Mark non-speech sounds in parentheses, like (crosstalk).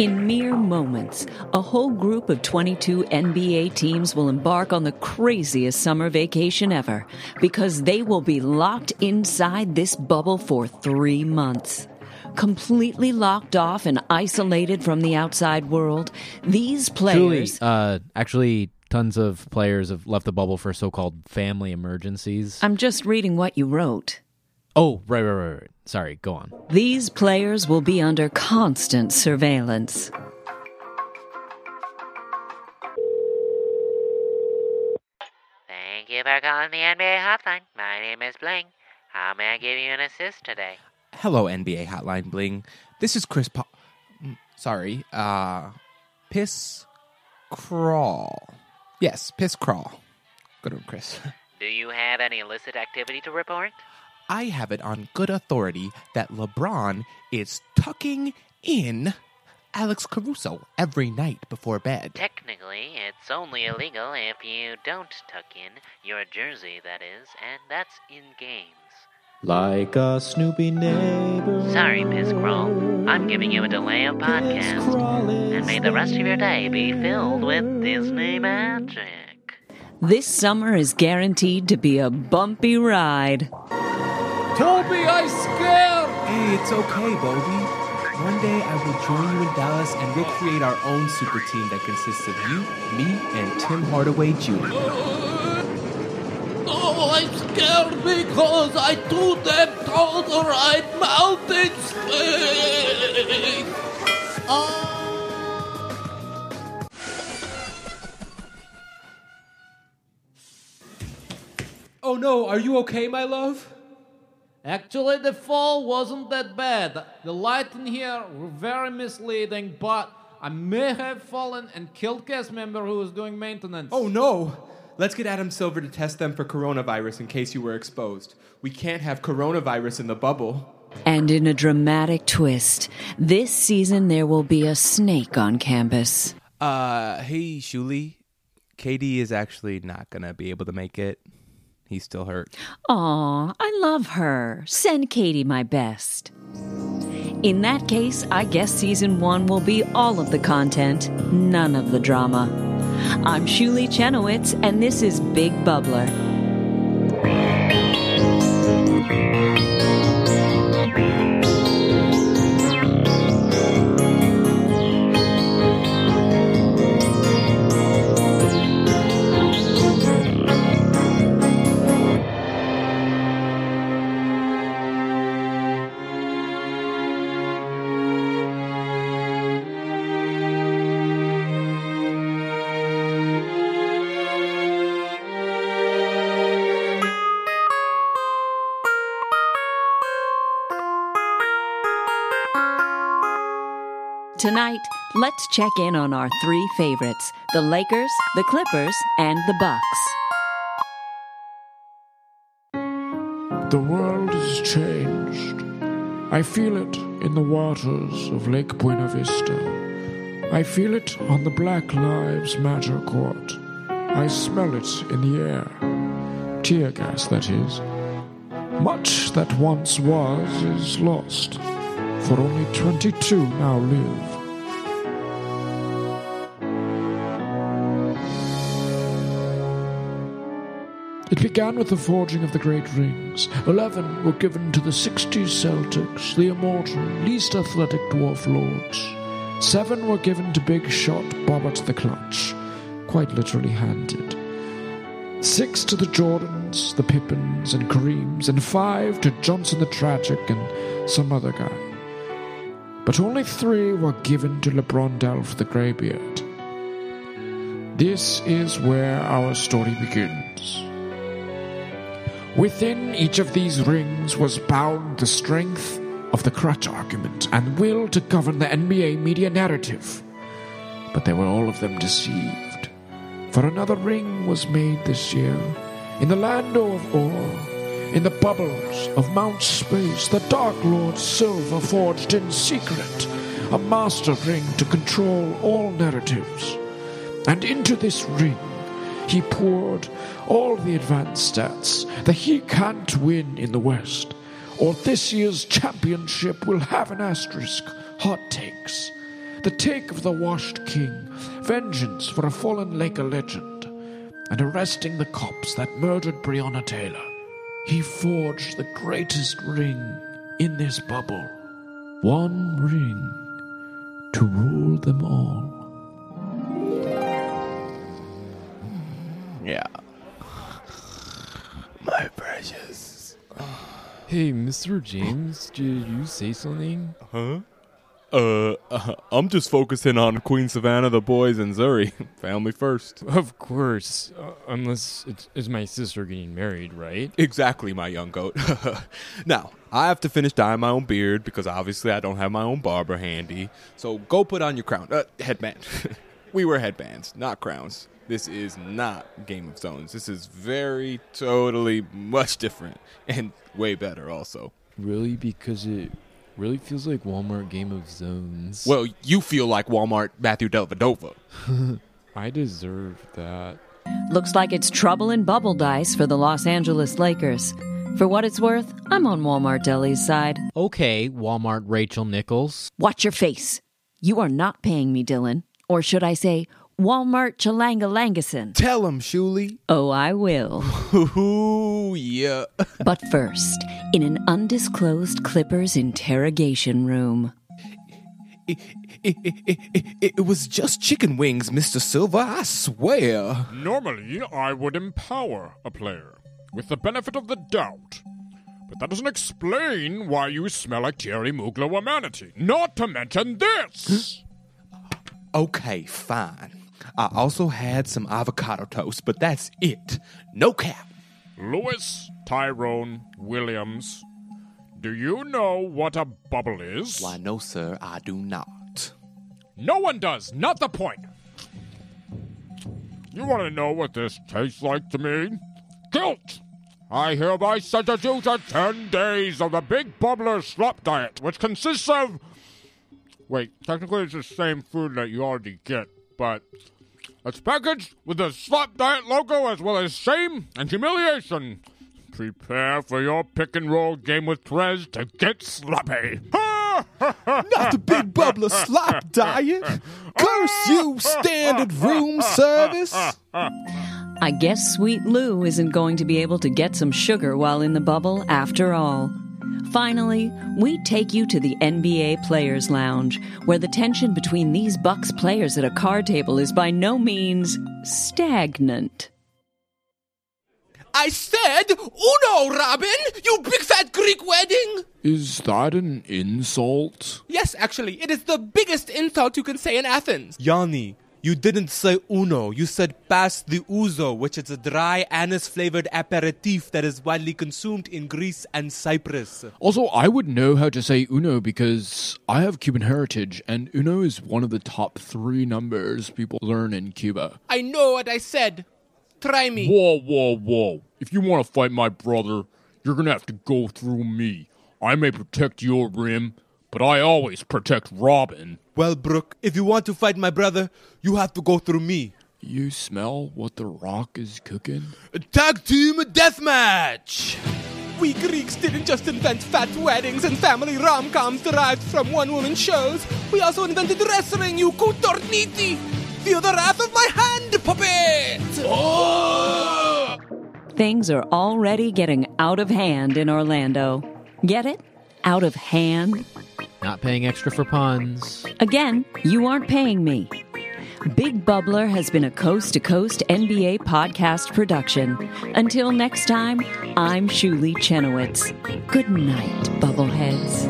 In mere moments, a whole group of 22 NBA teams will embark on the craziest summer vacation ever because they will be locked inside this bubble for three months. Completely locked off and isolated from the outside world, these Julie, players. uh, actually, tons of players have left the bubble for so-called family emergencies. I'm just reading what you wrote. oh, right, right, right, right. Sorry, go on. These players will be under constant surveillance. Thank you for calling the NBA hotline. My name is Bling. How may I give you an assist today? Hello, NBA Hotline Bling. This is Chris. Pa- mm, sorry, uh, Piss Crawl. Yes, Piss Crawl. Good one, Chris. (laughs) Do you have any illicit activity to report? I have it on good authority that LeBron is tucking in Alex Caruso every night before bed. Technically, it's only illegal if you don't tuck in your jersey, that is, and that's in games. Like a Snoopy neighbor. Sorry, Piss Crawl. I'm giving you a delay of podcast. And may the rest of your day be filled with Disney magic. This summer is guaranteed to be a bumpy ride. Toby, I scared! Hey, it's okay, Bobby. One day I will join you in Dallas and we'll create our own super team that consists of you, me, and Tim Hardaway Jr. Oh, I'm scared because I too damn tall to ride mountain! Oh no, are you okay, my love? Actually, the fall wasn't that bad. The light in here were very misleading, but I may have fallen and killed cast member who was doing maintenance. Oh no! Let's get Adam Silver to test them for coronavirus in case you were exposed. We can't have coronavirus in the bubble. And in a dramatic twist, this season there will be a snake on campus. Uh, hey, Shuli. Katie is actually not gonna be able to make it. He's still hurt. Aw, I love her. Send Katie my best. In that case, I guess season one will be all of the content, none of the drama. I'm Shuli Chenowitz, and this is Big Bubbler. Tonight, let's check in on our three favorites the Lakers, the Clippers, and the Bucks. The world has changed. I feel it in the waters of Lake Buena Vista. I feel it on the Black Lives Matter court. I smell it in the air. Tear gas, that is. Much that once was is lost, for only 22 now live. It began with the forging of the Great Rings. Eleven were given to the 60 Celtics, the immortal, least athletic dwarf lords. Seven were given to big shot Bobbert the Clutch, quite literally handed. Six to the Jordans, the Pippins, and Kareems, and five to Johnson the Tragic and some other guy. But only three were given to LeBron Delph the Greybeard. This is where our story begins. Within each of these rings was bound the strength of the crutch argument and will to govern the NBA media narrative. But they were all of them deceived. For another ring was made this year in the land of Ore, in the bubbles of Mount Space, the Dark Lord Silver forged in secret a master ring to control all narratives. And into this ring he poured all the advanced stats that he can't win in the West, or this year's championship will have an asterisk. Hot takes. the take of the washed king, vengeance for a fallen Laker legend, and arresting the cops that murdered Breonna Taylor. He forged the greatest ring in this bubble. One ring to rule them all. Hey, Mr. James, did you say something? Huh? Uh, uh, (laughs) I'm just focusing on Queen Savannah, the boys, and Zuri. (laughs) Family first. Of course, uh, unless it's, it's my sister getting married, right? Exactly, my young goat. (laughs) now, I have to finish dyeing my own beard because obviously I don't have my own barber handy. So go put on your crown. Uh, headband. we wear headbands, not crowns. This is not Game of Thrones. This is very, totally, much different and way better, also. Really? Because it really feels like Walmart Game of Zones. Well, you feel like Walmart Matthew Dellavedova. (laughs) I deserve that. Looks like it's trouble in bubble dice for the Los Angeles Lakers. For what it's worth, I'm on Walmart Delly's side. Okay, Walmart Rachel Nichols. Watch your face. You are not paying me, Dylan. Or should I say, Walmart Chalanga Chalangalangason. Tell him, Shuli. Oh, I will. (laughs) Ooh, yeah. (laughs) But first, in an undisclosed Clippers interrogation room. It, it, it, it, it was just chicken wings, Mr. Silver, I swear. Normally, I would empower a player with the benefit of the doubt. But that doesn't explain why you smell like Thierry Mugler Humanity. Not to mention this! (gasps) Okay, fine. I also had some avocado toast, but that's it. No cap. Lewis Tyrone Williams, do you know what a bubble is? Why, no, sir, I do not. No one does, not the point. You want to know what this tastes like to me? Guilt! I hereby sentence you to 10 days of the Big Bubbler Slop Diet, which consists of. Wait, technically it's the same food that you already get, but it's packaged with the Slop Diet logo as well as shame and humiliation. Prepare for your pick and roll game with Trez to get sloppy. Not the big bubbler slop diet. Curse you, standard room service. I guess Sweet Lou isn't going to be able to get some sugar while in the bubble after all. Finally, we take you to the NBA Players Lounge, where the tension between these Bucks players at a card table is by no means stagnant. I said, Uno, Robin, you big fat Greek wedding. Is that an insult? Yes, actually, it is the biggest insult you can say in Athens. Yanni, you didn't say uno. You said pas the ouzo, which is a dry anise flavored aperitif that is widely consumed in Greece and Cyprus. Also, I would know how to say uno because I have Cuban heritage, and uno is one of the top three numbers people learn in Cuba. I know what I said. Try me. Whoa, whoa, whoa. If you want to fight my brother, you're gonna have to go through me. I may protect your rim, but I always protect Robin. Well, Brook, if you want to fight my brother, you have to go through me. You smell what the rock is cooking? Tag team deathmatch. We Greeks didn't just invent fat weddings and family rom-coms derived from one-woman shows. We also invented wrestling, you kutorniti. Feel the wrath of my hand, puppet. Oh! Things are already getting out of hand in Orlando. Get it? Out of hand? Not paying extra for puns. Again, you aren't paying me. Big Bubbler has been a coast to coast NBA podcast production. Until next time, I'm Shuli Chenowitz. Good night, Bubbleheads.